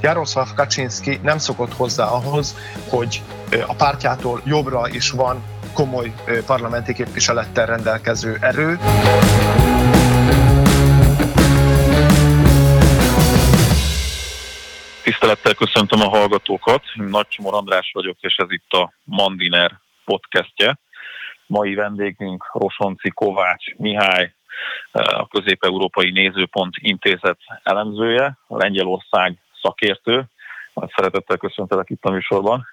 Jaroszláv Kaczynski nem szokott hozzá ahhoz, hogy a pártjától jobbra is van komoly parlamenti képviselettel rendelkező erő. Tisztelettel köszöntöm a hallgatókat. Nagy Csomor András vagyok, és ez itt a Mandiner podcastje. Mai vendégünk Rosonci Kovács Mihály, a Közép-Európai Nézőpont Intézet elemzője, Lengyelország szakértő. Nagy szeretettel köszöntelek itt a műsorban.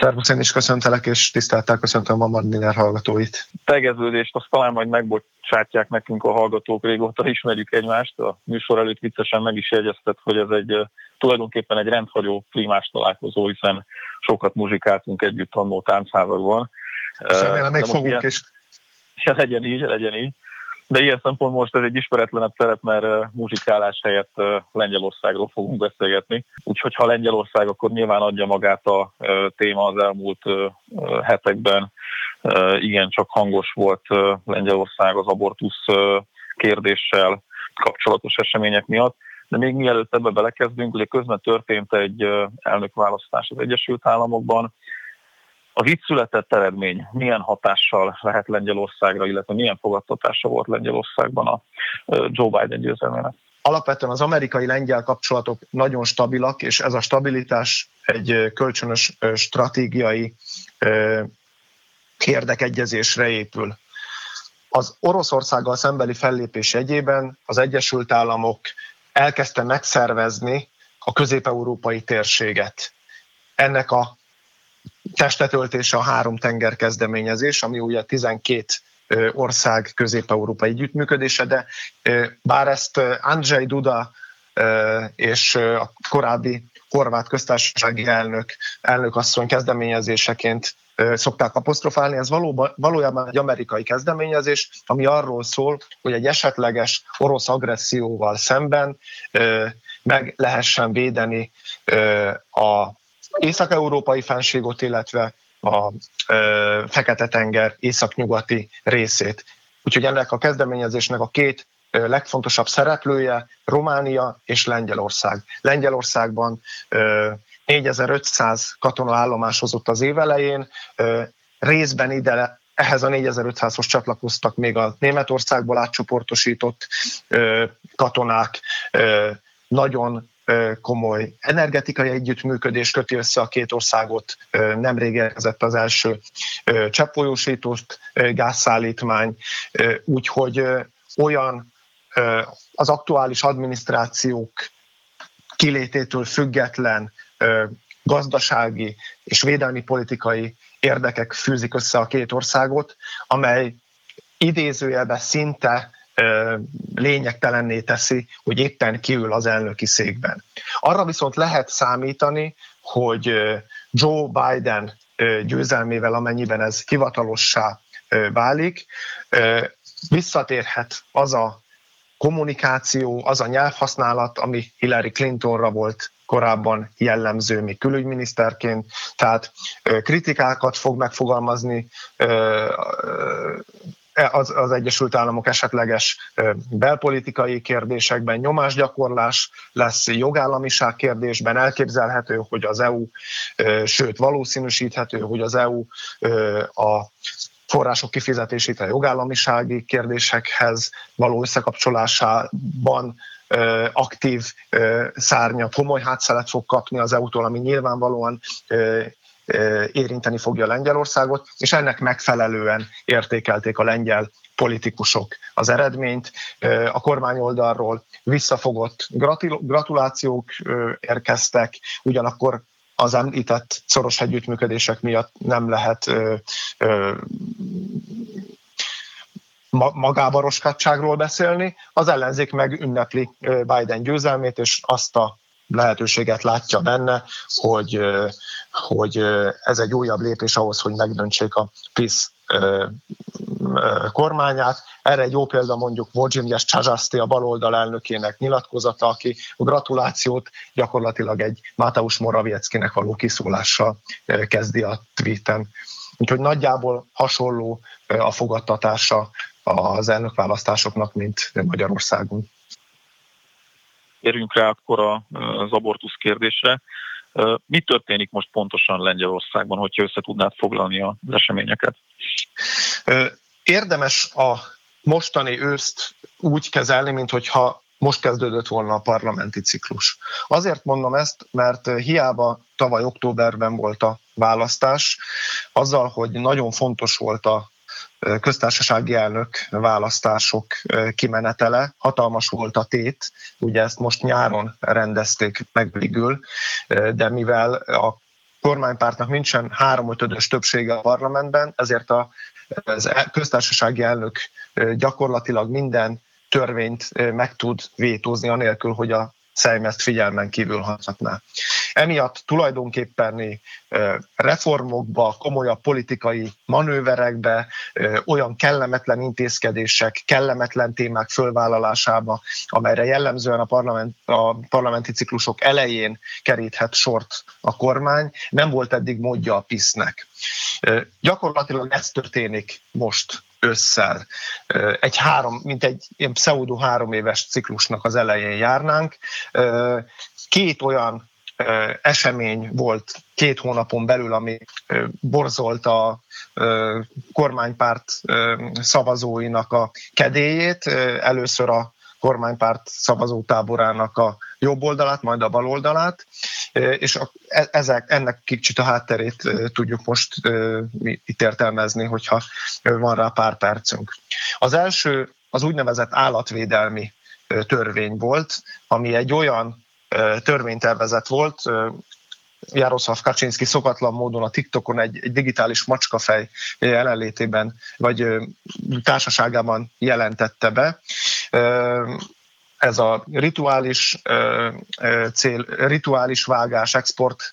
Szervusz, én is köszöntelek, és tisztelettel köszöntöm a Mandiner hallgatóit. Tegeződést azt talán majd megbocsátják nekünk a hallgatók, régóta ismerjük egymást. A műsor előtt viccesen meg is jegyeztet, hogy ez egy tulajdonképpen egy rendhagyó klímás találkozó, hiszen sokat muzsikáltunk együtt annó táncházakban. Remélem, még fogunk ilyen... is. Ja, legyen így, legyen így. De ilyen szempont most ez egy ismeretlenebb terep, mert muzsikálás helyett Lengyelországról fogunk beszélgetni. Úgyhogy ha Lengyelország, akkor nyilván adja magát a téma az elmúlt hetekben. Igen, csak hangos volt Lengyelország az abortusz kérdéssel kapcsolatos események miatt. De még mielőtt ebbe belekezdünk, ugye közben történt egy elnökválasztás az Egyesült Államokban, az itt született eredmény milyen hatással lehet Lengyelországra, illetve milyen fogadtatása volt Lengyelországban a Joe Biden győzelmének? Alapvetően az amerikai-lengyel kapcsolatok nagyon stabilak, és ez a stabilitás egy kölcsönös stratégiai érdekegyezésre épül. Az Oroszországgal szembeli fellépés egyében az Egyesült Államok elkezdte megszervezni a közép-európai térséget. Ennek a testetöltése a három tenger kezdeményezés, ami ugye 12 ország közép-európai együttműködése, de bár ezt Andrzej Duda és a korábbi horvát köztársasági elnök, elnökasszony kezdeményezéseként szokták apostrofálni, ez valóban, valójában egy amerikai kezdeményezés, ami arról szól, hogy egy esetleges orosz agresszióval szemben meg lehessen védeni a észak-európai fenségot, illetve a Fekete-tenger északnyugati részét. Úgyhogy ennek a kezdeményezésnek a két legfontosabb szereplője Románia és Lengyelország. Lengyelországban 4500 katona állomásozott az év elején, részben ide ehhez a 4500-hoz csatlakoztak még a Németországból átcsoportosított katonák, nagyon komoly energetikai együttműködés köti össze a két országot. Nemrég érkezett az első cseppfolyósított gázszállítmány, úgyhogy olyan az aktuális adminisztrációk kilététől független gazdasági és védelmi politikai érdekek fűzik össze a két országot, amely idézőjelben szinte lényegtelenné teszi, hogy éppen kiül az elnöki székben. Arra viszont lehet számítani, hogy Joe Biden győzelmével, amennyiben ez hivatalossá válik, visszatérhet az a kommunikáció, az a nyelvhasználat, ami Hillary Clintonra volt korábban jellemző még külügyminiszterként, tehát kritikákat fog megfogalmazni az, az Egyesült Államok esetleges belpolitikai kérdésekben nyomásgyakorlás lesz jogállamiság kérdésben, elképzelhető, hogy az EU, sőt valószínűsíthető, hogy az EU a források kifizetését a jogállamisági kérdésekhez való összekapcsolásában aktív szárnya, komoly hátszelet fog kapni az EU-tól, ami nyilvánvalóan érinteni fogja Lengyelországot, és ennek megfelelően értékelték a lengyel politikusok az eredményt. A kormány oldalról visszafogott gratulációk érkeztek, ugyanakkor az említett szoros együttműködések miatt nem lehet magábaroskátságról beszélni. Az ellenzék meg ünnepli Biden győzelmét, és azt a lehetőséget látja benne, hogy, hogy ez egy újabb lépés ahhoz, hogy megdöntsék a PISZ kormányát. Erre egy jó példa mondjuk Wojciech Csazaszti, a baloldal elnökének nyilatkozata, aki a gratulációt gyakorlatilag egy Mateusz Morawieckinek való kiszólással kezdi a tweeten. Úgyhogy nagyjából hasonló a fogadtatása az elnökválasztásoknak, mint Magyarországon. Érjünk rá akkor az abortusz kérdésre. Mi történik most pontosan Lengyelországban, hogyha össze tudnád foglalni az eseményeket? Érdemes a mostani őszt úgy kezelni, mint hogyha most kezdődött volna a parlamenti ciklus. Azért mondom ezt, mert hiába tavaly októberben volt a választás, azzal, hogy nagyon fontos volt a köztársasági elnök választások kimenetele, hatalmas volt a tét, ugye ezt most nyáron rendezték meg végül, de mivel a kormánypártnak nincsen háromötödös többsége a parlamentben, ezért a az köztársasági elnök gyakorlatilag minden törvényt meg tud vétózni, anélkül, hogy a Szejm ezt figyelmen kívül hagyhatná. Emiatt tulajdonképpen reformokba, komolyabb politikai manőverekbe, olyan kellemetlen intézkedések, kellemetlen témák fölvállalásába, amelyre jellemzően a, parlament, a parlamenti ciklusok elején keríthet sort a kormány, nem volt eddig módja a PISZ-nek. Gyakorlatilag ez történik most ősszel. Egy három, mint egy ilyen pseudo három éves ciklusnak az elején járnánk. Két olyan esemény volt két hónapon belül, ami borzolt a kormánypárt szavazóinak a kedélyét. Először a kormánypárt szavazótáborának a jobb oldalát, majd a bal oldalát, és e, ezek, ennek kicsit a hátterét tudjuk most itt értelmezni, hogyha van rá pár percünk. Az első az úgynevezett állatvédelmi törvény volt, ami egy olyan törvénytervezet volt, Jaroszlav Kaczynski szokatlan módon a TikTokon egy, egy digitális macskafej jelenlétében, vagy társaságában jelentette be. Ez a rituális cél, rituális vágás, export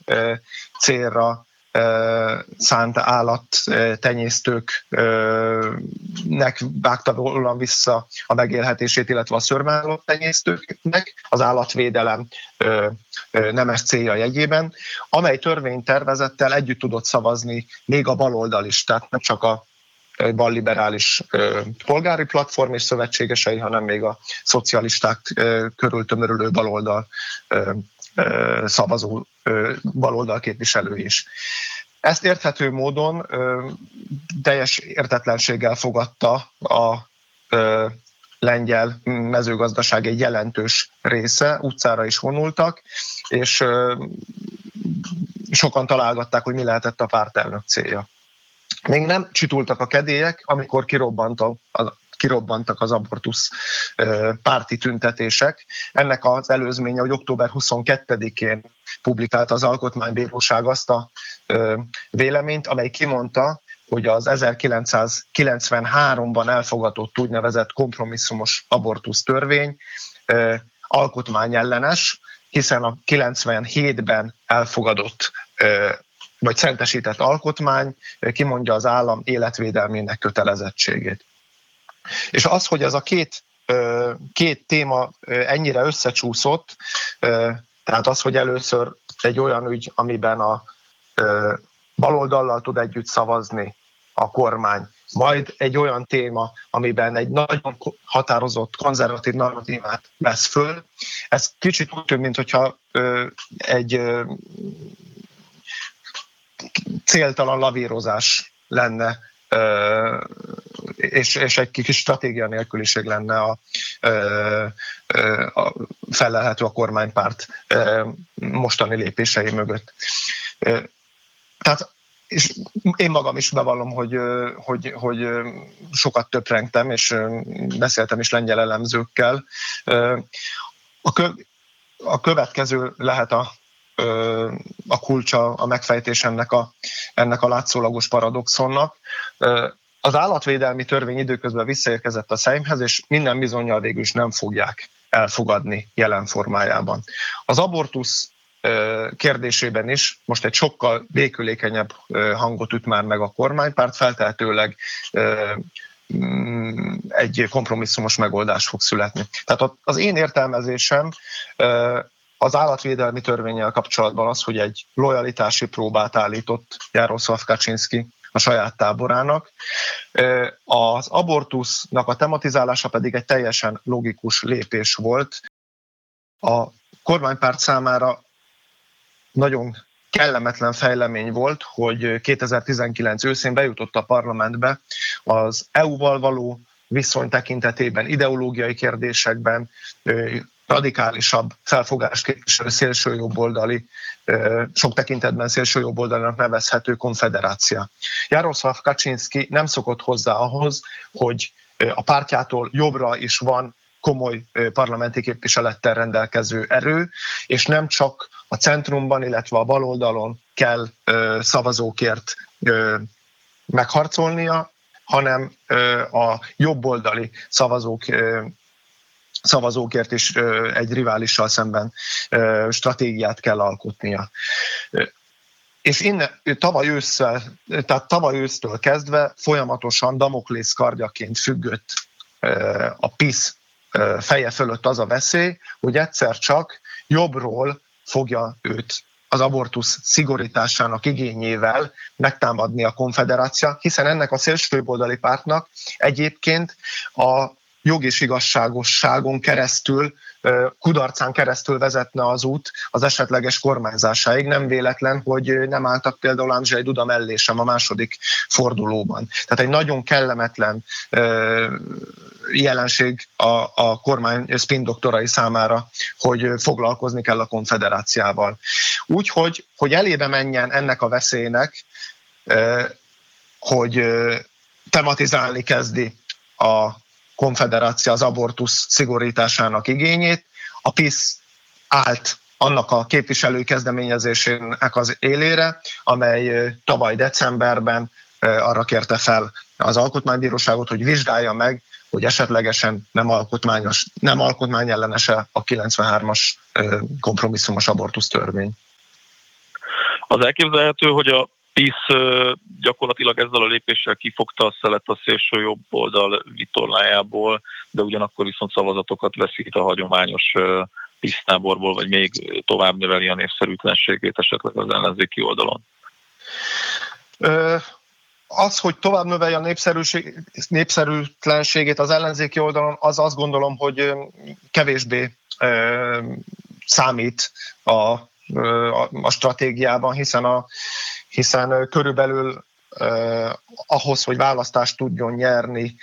célra szánt állattenyésztőknek vágta volna vissza a megélhetését, illetve a szörmáló tenyésztőknek az állatvédelem nemes célja jegyében, amely törvénytervezettel együtt tudott szavazni még a baloldal is, tehát nem csak a balliberális polgári platform és szövetségesei, hanem még a szocialisták körül tömörülő baloldal szavazó baloldal képviselő is. Ezt érthető módon teljes értetlenséggel fogadta a lengyel mezőgazdaság egy jelentős része, utcára is vonultak, és sokan találgatták, hogy mi lehetett a pártelnök célja. Még nem csitultak a kedélyek, amikor kirobbant a, a kirobbantak az abortusz párti tüntetések. Ennek az előzménye, hogy október 22-én publikált az Alkotmánybíróság azt a véleményt, amely kimondta, hogy az 1993-ban elfogadott úgynevezett kompromisszumos abortusz törvény alkotmányellenes, hiszen a 97-ben elfogadott vagy szentesített alkotmány kimondja az állam életvédelmének kötelezettségét. És az, hogy ez a két, két téma ennyire összecsúszott, tehát az, hogy először egy olyan ügy, amiben a baloldallal tud együtt szavazni a kormány, majd egy olyan téma, amiben egy nagyon határozott konzervatív narratívát vesz föl. Ez kicsit úgy tűnt, mintha egy céltalan lavírozás lenne és, és egy kis stratégia nélküliség lenne a, a felelhető a kormánypárt mostani lépései mögött. Tehát és én magam is bevallom, hogy, hogy, hogy sokat töprengtem, és beszéltem is lengyel elemzőkkel. A, kö, a következő lehet a, a kulcsa a megfejtés ennek a, ennek a látszólagos paradoxonnak. Az állatvédelmi törvény időközben visszaérkezett a Szeimhez, és minden bizonyal végül is nem fogják elfogadni jelen formájában. Az abortusz kérdésében is most egy sokkal békülékenyebb hangot üt már meg a kormánypárt, feltehetőleg mm, egy kompromisszumos megoldás fog születni. Tehát az én értelmezésem az állatvédelmi törvényel kapcsolatban az, hogy egy lojalitási próbát állított Jaroszlav Kaczynski a saját táborának. Az abortusznak a tematizálása pedig egy teljesen logikus lépés volt. A kormánypárt számára nagyon kellemetlen fejlemény volt, hogy 2019 őszén bejutott a parlamentbe az EU-val való viszony tekintetében, ideológiai kérdésekben radikálisabb felfogást képviselő szélsőjobboldali, sok tekintetben szélsőjobboldalinak nevezhető konfederácia. Jaroszláv Kaczynski nem szokott hozzá ahhoz, hogy a pártjától jobbra is van komoly parlamenti képviselettel rendelkező erő, és nem csak a centrumban, illetve a baloldalon kell szavazókért megharcolnia, hanem a jobboldali szavazók szavazókért is egy riválissal szemben stratégiát kell alkotnia. És innen, tavaly ősszel, tehát tavaly ősztől kezdve folyamatosan Damoklész kardjaként függött a PISZ feje fölött az a veszély, hogy egyszer csak jobbról fogja őt az abortusz szigorításának igényével megtámadni a konfederáció, hiszen ennek a szélsőjobboldali pártnak egyébként a jog és igazságosságon keresztül, kudarcán keresztül vezetne az út az esetleges kormányzásáig. Nem véletlen, hogy nem álltak például Andrzej Duda mellé sem a második fordulóban. Tehát egy nagyon kellemetlen jelenség a, a kormány spin doktorai számára, hogy foglalkozni kell a konfederáciával. Úgyhogy, hogy elébe menjen ennek a veszélynek, hogy tematizálni kezdi a konfederáció az abortusz szigorításának igényét. A PISZ állt annak a képviselői kezdeményezésének az élére, amely tavaly decemberben arra kérte fel az alkotmánybíróságot, hogy vizsgálja meg, hogy esetlegesen nem, alkotmányos, nem alkotmányellenese a 93-as kompromisszumos abortusz törvény. Az elképzelhető, hogy a PISZ gyakorlatilag ezzel a lépéssel kifogta a szelet a szélső jobb oldal vitorlájából, de ugyanakkor viszont szavazatokat veszít a hagyományos PISZ táborból, vagy még tovább növeli a népszerűtlenségét esetleg az ellenzéki oldalon. Az, hogy tovább növelje a népszerűtlenségét az ellenzéki oldalon, az azt gondolom, hogy kevésbé számít a, a, a stratégiában, hiszen a hiszen körülbelül Uh, ahhoz, hogy választást tudjon nyerni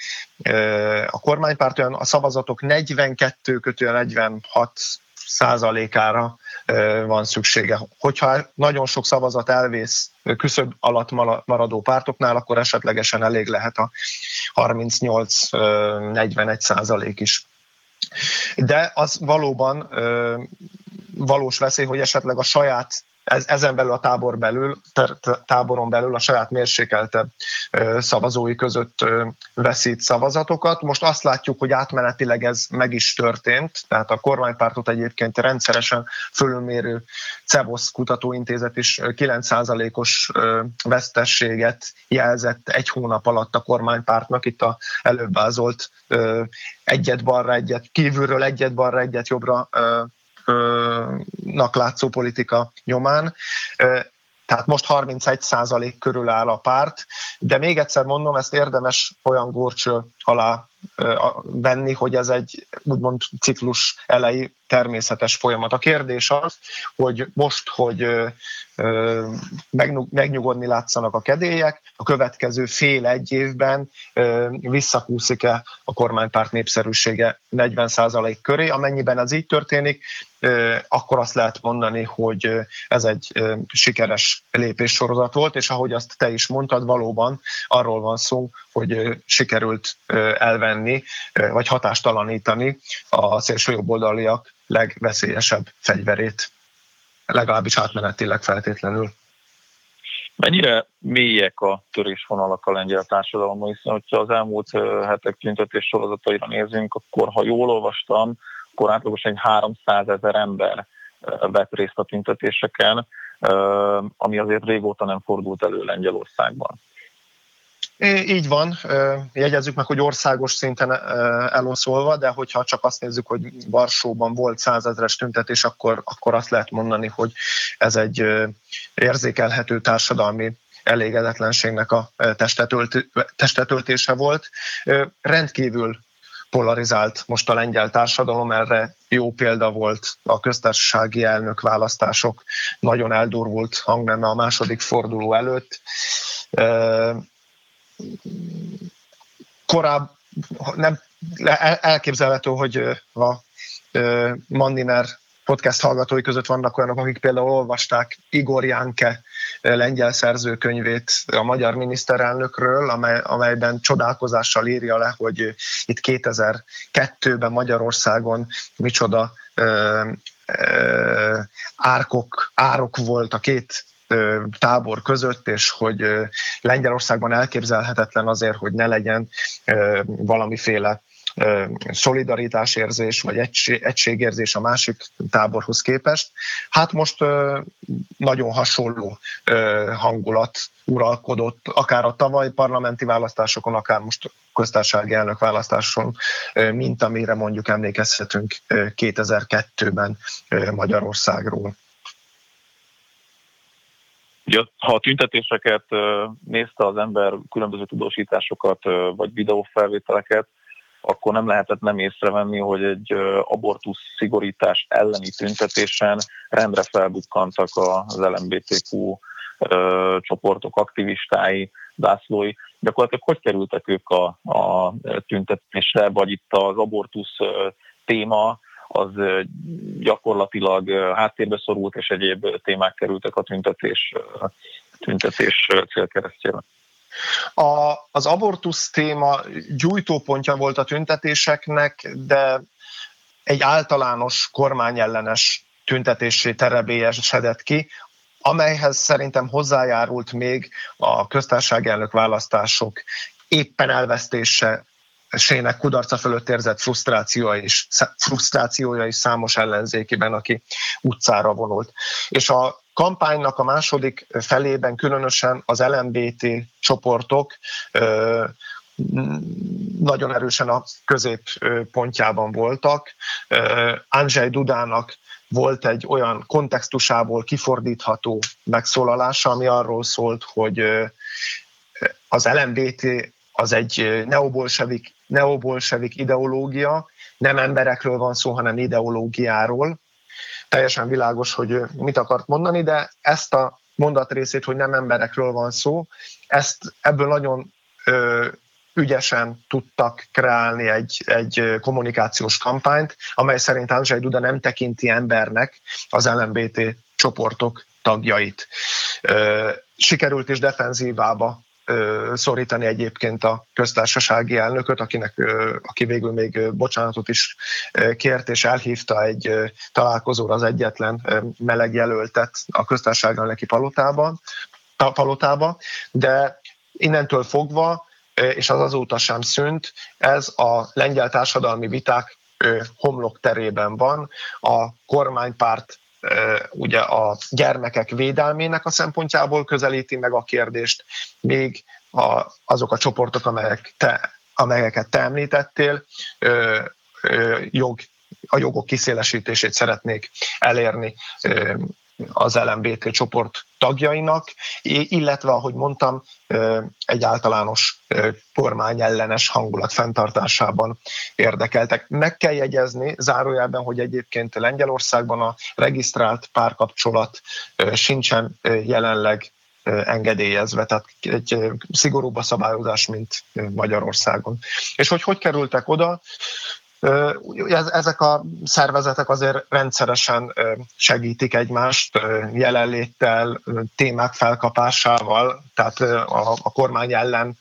uh, a kormánypárt, olyan a szavazatok 42 kötően 46 százalékára van szüksége. Hogyha nagyon sok szavazat elvész küszöb alatt maradó pártoknál, akkor esetlegesen elég lehet a 38-41 százalék is. De az valóban valós veszély, hogy esetleg a saját ez, ezen belül a tábor belül, táboron belül a saját mérsékeltebb szavazói között veszít szavazatokat. Most azt látjuk, hogy átmenetileg ez meg is történt, tehát a kormánypártot egyébként rendszeresen fölülmérő CEVOS kutatóintézet is 9%-os vesztességet jelzett egy hónap alatt a kormánypártnak, itt a előbb vázolt egyet balra, egyet kívülről, egyet balra, egyet jobbra nak látszó politika nyomán. Tehát most 31 százalék körül áll a párt, de még egyszer mondom, ezt érdemes olyan górcső alá venni, hogy ez egy úgymond ciklus elejé természetes folyamat. A kérdés az, hogy most, hogy megnyugodni látszanak a kedélyek, a következő fél-egy évben visszakúszik-e a kormánypárt népszerűsége 40% köré. Amennyiben ez így történik, akkor azt lehet mondani, hogy ez egy sikeres lépéssorozat volt, és ahogy azt te is mondtad, valóban arról van szó, hogy sikerült elvenni, vagy hatástalanítani a szélsőjobboldaliak legveszélyesebb fegyverét, legalábbis átmenetileg feltétlenül. Mennyire mélyek a törésvonalak a lengyel társadalomban, hiszen hogyha az elmúlt hetek tüntetés sorozataira nézünk, akkor ha jól olvastam, akkor átlagosan egy 300 ezer ember vett részt a tüntetéseken, ami azért régóta nem fordult elő Lengyelországban. Így van, jegyezzük meg, hogy országos szinten eloszolva, de hogyha csak azt nézzük, hogy Varsóban volt százezres tüntetés, akkor, akkor azt lehet mondani, hogy ez egy érzékelhető társadalmi elégedetlenségnek a testetöltése volt. Rendkívül polarizált most a lengyel társadalom, erre jó példa volt a köztársasági elnök választások, nagyon eldurvult hangneme a második forduló előtt. Korább nem elképzelhető, hogy a Mandiner podcast hallgatói között vannak olyanok, akik például olvasták Igor Jánke lengyel szerzőkönyvét a magyar miniszterelnökről, amely, amelyben csodálkozással írja le, hogy itt 2002-ben Magyarországon micsoda ö, ö, árkok, árok volt a két tábor között, és hogy Lengyelországban elképzelhetetlen azért, hogy ne legyen valamiféle szolidaritásérzés vagy egység, egységérzés a másik táborhoz képest. Hát most nagyon hasonló hangulat uralkodott, akár a tavaly parlamenti választásokon, akár most köztársasági elnök választáson, mint amire mondjuk emlékezhetünk 2002-ben Magyarországról. Ugye, ha a tüntetéseket nézte az ember, különböző tudósításokat vagy videófelvételeket, akkor nem lehetett nem észrevenni, hogy egy abortusz szigorítás elleni tüntetésen rendre felbukkantak az LMBTQ csoportok aktivistái, zászlói. Gyakorlatilag hogy kerültek ők a, a tüntetésre, vagy itt az abortusz téma az gyakorlatilag háttérbe szorult, és egyéb témák kerültek a tüntetés, tüntetés célkeresztjére. A, az abortusz téma gyújtópontja volt a tüntetéseknek, de egy általános kormányellenes tüntetésé terebélyesedett ki, amelyhez szerintem hozzájárult még a köztársaság elnök választások éppen elvesztése Sének kudarca fölött érzett frusztrációja is, frusztrációja is számos ellenzékiben, aki utcára vonult. És a kampánynak a második felében különösen az LMBT csoportok nagyon erősen a középpontjában voltak. Andrzej Dudának volt egy olyan kontextusából kifordítható megszólalása, ami arról szólt, hogy az LMBT az egy neobolsevik, neobolsevik ideológia, nem emberekről van szó, hanem ideológiáról, teljesen világos, hogy mit akart mondani, de ezt a mondatrészét, hogy nem emberekről van szó, ezt ebből nagyon ö, ügyesen tudtak kreálni egy, egy kommunikációs kampányt, amely szerint Andrzej Duda nem tekinti embernek az LMBT csoportok tagjait. Sikerült is defenzívába szorítani egyébként a köztársasági elnököt, akinek, aki végül még bocsánatot is kért, és elhívta egy találkozóra az egyetlen meleg jelöltet a köztársasági elnöki palotában, palotába, de innentől fogva, és az azóta sem szűnt, ez a lengyel társadalmi viták homlok terében van. A kormánypárt ugye a gyermekek védelmének a szempontjából közelíti meg a kérdést, még a, azok a csoportok, amelyek te, amelyeket te említettél, ö, ö, jog, a jogok kiszélesítését szeretnék elérni ö, az LMBT csoport tagjainak, illetve, ahogy mondtam, egy általános kormányellenes hangulat fenntartásában érdekeltek. Meg kell jegyezni zárójelben, hogy egyébként Lengyelországban a regisztrált párkapcsolat sincsen jelenleg engedélyezve, tehát egy szigorúbb a szabályozás, mint Magyarországon. És hogy hogy kerültek oda? Ezek a szervezetek azért rendszeresen segítik egymást jelenléttel, témák felkapásával, tehát a, kormány ellen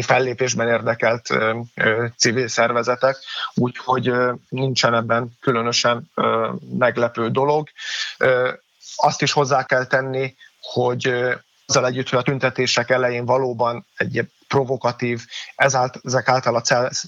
fellépésben érdekelt civil szervezetek, úgyhogy nincsen ebben különösen meglepő dolog. Azt is hozzá kell tenni, hogy azzal együtt, hogy a tüntetések elején valóban egy provokatív, ezek által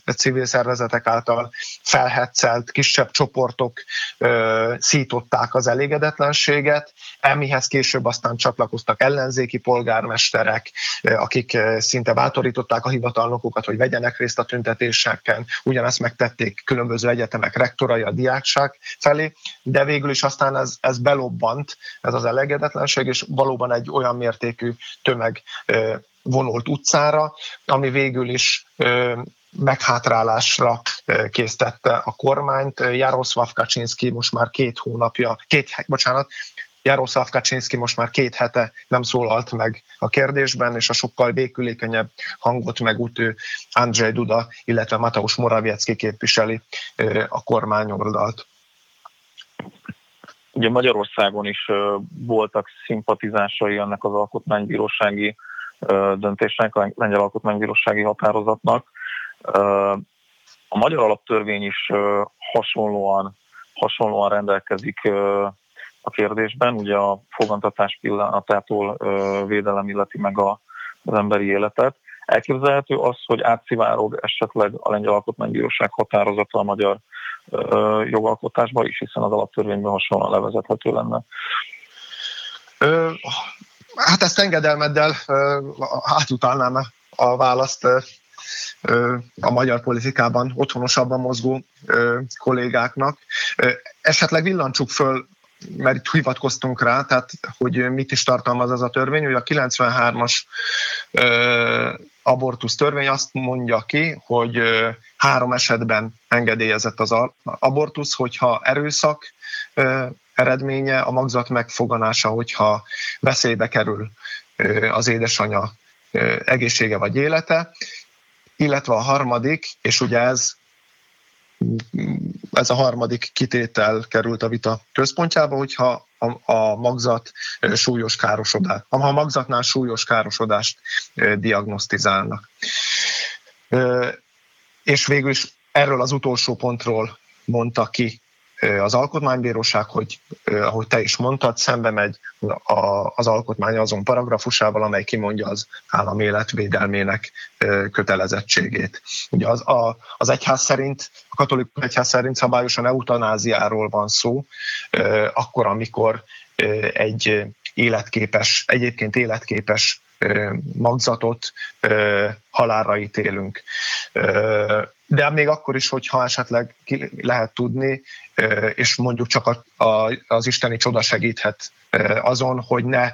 a civil szervezetek által felhetszelt kisebb csoportok ö, szították az elégedetlenséget, emihez később aztán csatlakoztak ellenzéki polgármesterek, akik szinte bátorították a hivatalnokokat, hogy vegyenek részt a tüntetéseken, ugyanezt megtették különböző egyetemek rektorai a diákság felé, de végül is aztán ez, ez belobbant, ez az elégedetlenség, és valóban egy olyan mértékű tömeg vonult utcára, ami végül is meghátrálásra késztette a kormányt. Jaroszláv Kaczynski most már két hónapja, két, bocsánat, Jaroszláv Kaczynski most már két hete nem szólalt meg a kérdésben, és a sokkal békülékenyebb hangot megütő Andrzej Duda, illetve Mateusz Morawiecki képviseli a kormányoldalt. Ugye Magyarországon is voltak szimpatizásai ennek az alkotmánybírósági döntésnek, a lengyel alkotmánybírósági határozatnak. A magyar alaptörvény is hasonlóan, hasonlóan rendelkezik a kérdésben. Ugye a fogantatás pillanatától védelem illeti meg a, az emberi életet. Elképzelhető az, hogy átszivárog esetleg a Lengyel Alkotmánybíróság határozata a magyar jogalkotásba is, hiszen az alaptörvényben hasonlóan levezethető lenne. Hát ezt engedelmeddel átutálnám a választ a magyar politikában otthonosabban mozgó kollégáknak. Esetleg villancsuk föl mert itt hivatkoztunk rá, tehát hogy mit is tartalmaz ez a törvény, hogy a 93-as ö, abortusz törvény azt mondja ki, hogy három esetben engedélyezett az abortusz, hogyha erőszak ö, eredménye, a magzat megfoganása, hogyha veszélybe kerül az édesanyja ö, egészsége vagy élete, illetve a harmadik, és ugye ez ez a harmadik kitétel került a vita központjába, hogyha a, a magzat súlyos károsodást, ha a magzatnál súlyos károsodást diagnosztizálnak. És végül is erről az utolsó pontról mondta ki az alkotmánybíróság, hogy ahogy te is mondtad, szembe megy az alkotmány azon paragrafusával, amely kimondja az állam életvédelmének kötelezettségét. Ugye az, a, az egyház szerint, a katolikus egyház szerint szabályosan eutanáziáról van szó, akkor, amikor egy életképes, egyébként életképes magzatot halálra ítélünk. De még akkor is, hogyha esetleg ki lehet tudni, és mondjuk csak a, a, az isteni csoda segíthet azon, hogy ne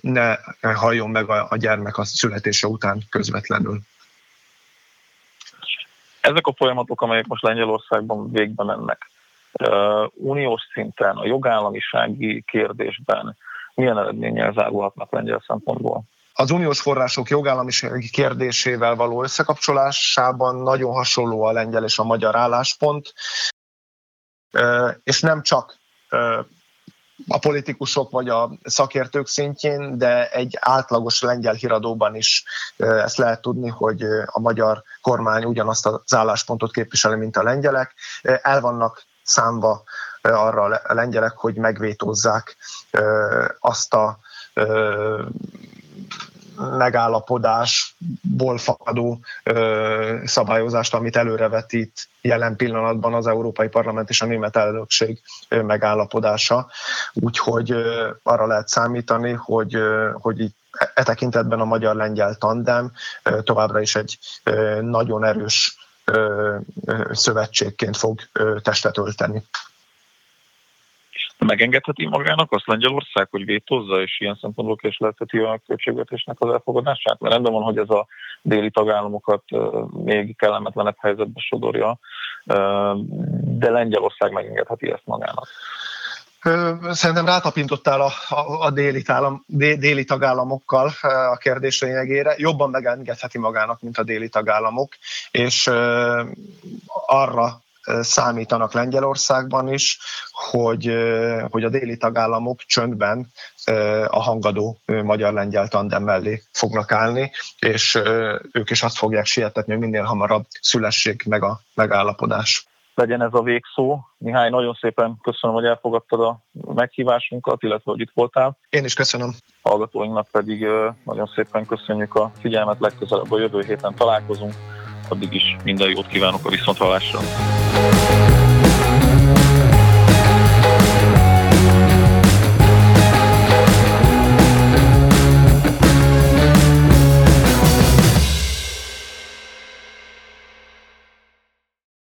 ne halljon meg a, a gyermek a születése után közvetlenül. Ezek a folyamatok, amelyek most Lengyelországban végbe mennek, uniós szinten, a jogállamisági kérdésben milyen eredménnyel zárulhatnak lengyel szempontból? Az uniós források jogállamisági kérdésével való összekapcsolásában nagyon hasonló a lengyel és a magyar álláspont, és nem csak a politikusok vagy a szakértők szintjén, de egy átlagos lengyel híradóban is ezt lehet tudni, hogy a magyar kormány ugyanazt az álláspontot képviseli, mint a lengyelek. El vannak számva arra a lengyelek, hogy megvétózzák azt a megállapodásból fakadó szabályozást, amit előrevetít jelen pillanatban az Európai Parlament és a német elnökség megállapodása. Úgyhogy arra lehet számítani, hogy, hogy itt e tekintetben a magyar-lengyel tandem továbbra is egy nagyon erős szövetségként fog testet ölteni megengedheti magának azt Lengyelország, hogy vétózza, és ilyen szempontból késlelteti a költségvetésnek az elfogadását? Mert rendben van, hogy ez a déli tagállamokat még kellemetlenebb helyzetbe sodorja, de Lengyelország megengedheti ezt magának. Szerintem rátapintottál a, a, a déli, tálam, déli tagállamokkal a kérdés lényegére. Jobban megengedheti magának, mint a déli tagállamok, és arra számítanak Lengyelországban is, hogy, hogy a déli tagállamok csöndben a hangadó magyar-lengyel tandem mellé fognak állni, és ők is azt fogják sietetni, hogy minél hamarabb szülessék meg a megállapodás. legyen ez a végszó. Mihály, nagyon szépen köszönöm, hogy elfogadtad a meghívásunkat, illetve hogy itt voltál. Én is köszönöm. Hallgatóinknak pedig nagyon szépen köszönjük a figyelmet, legközelebb a jövő héten találkozunk. Addig is minden jót kívánok a viszonthallásra.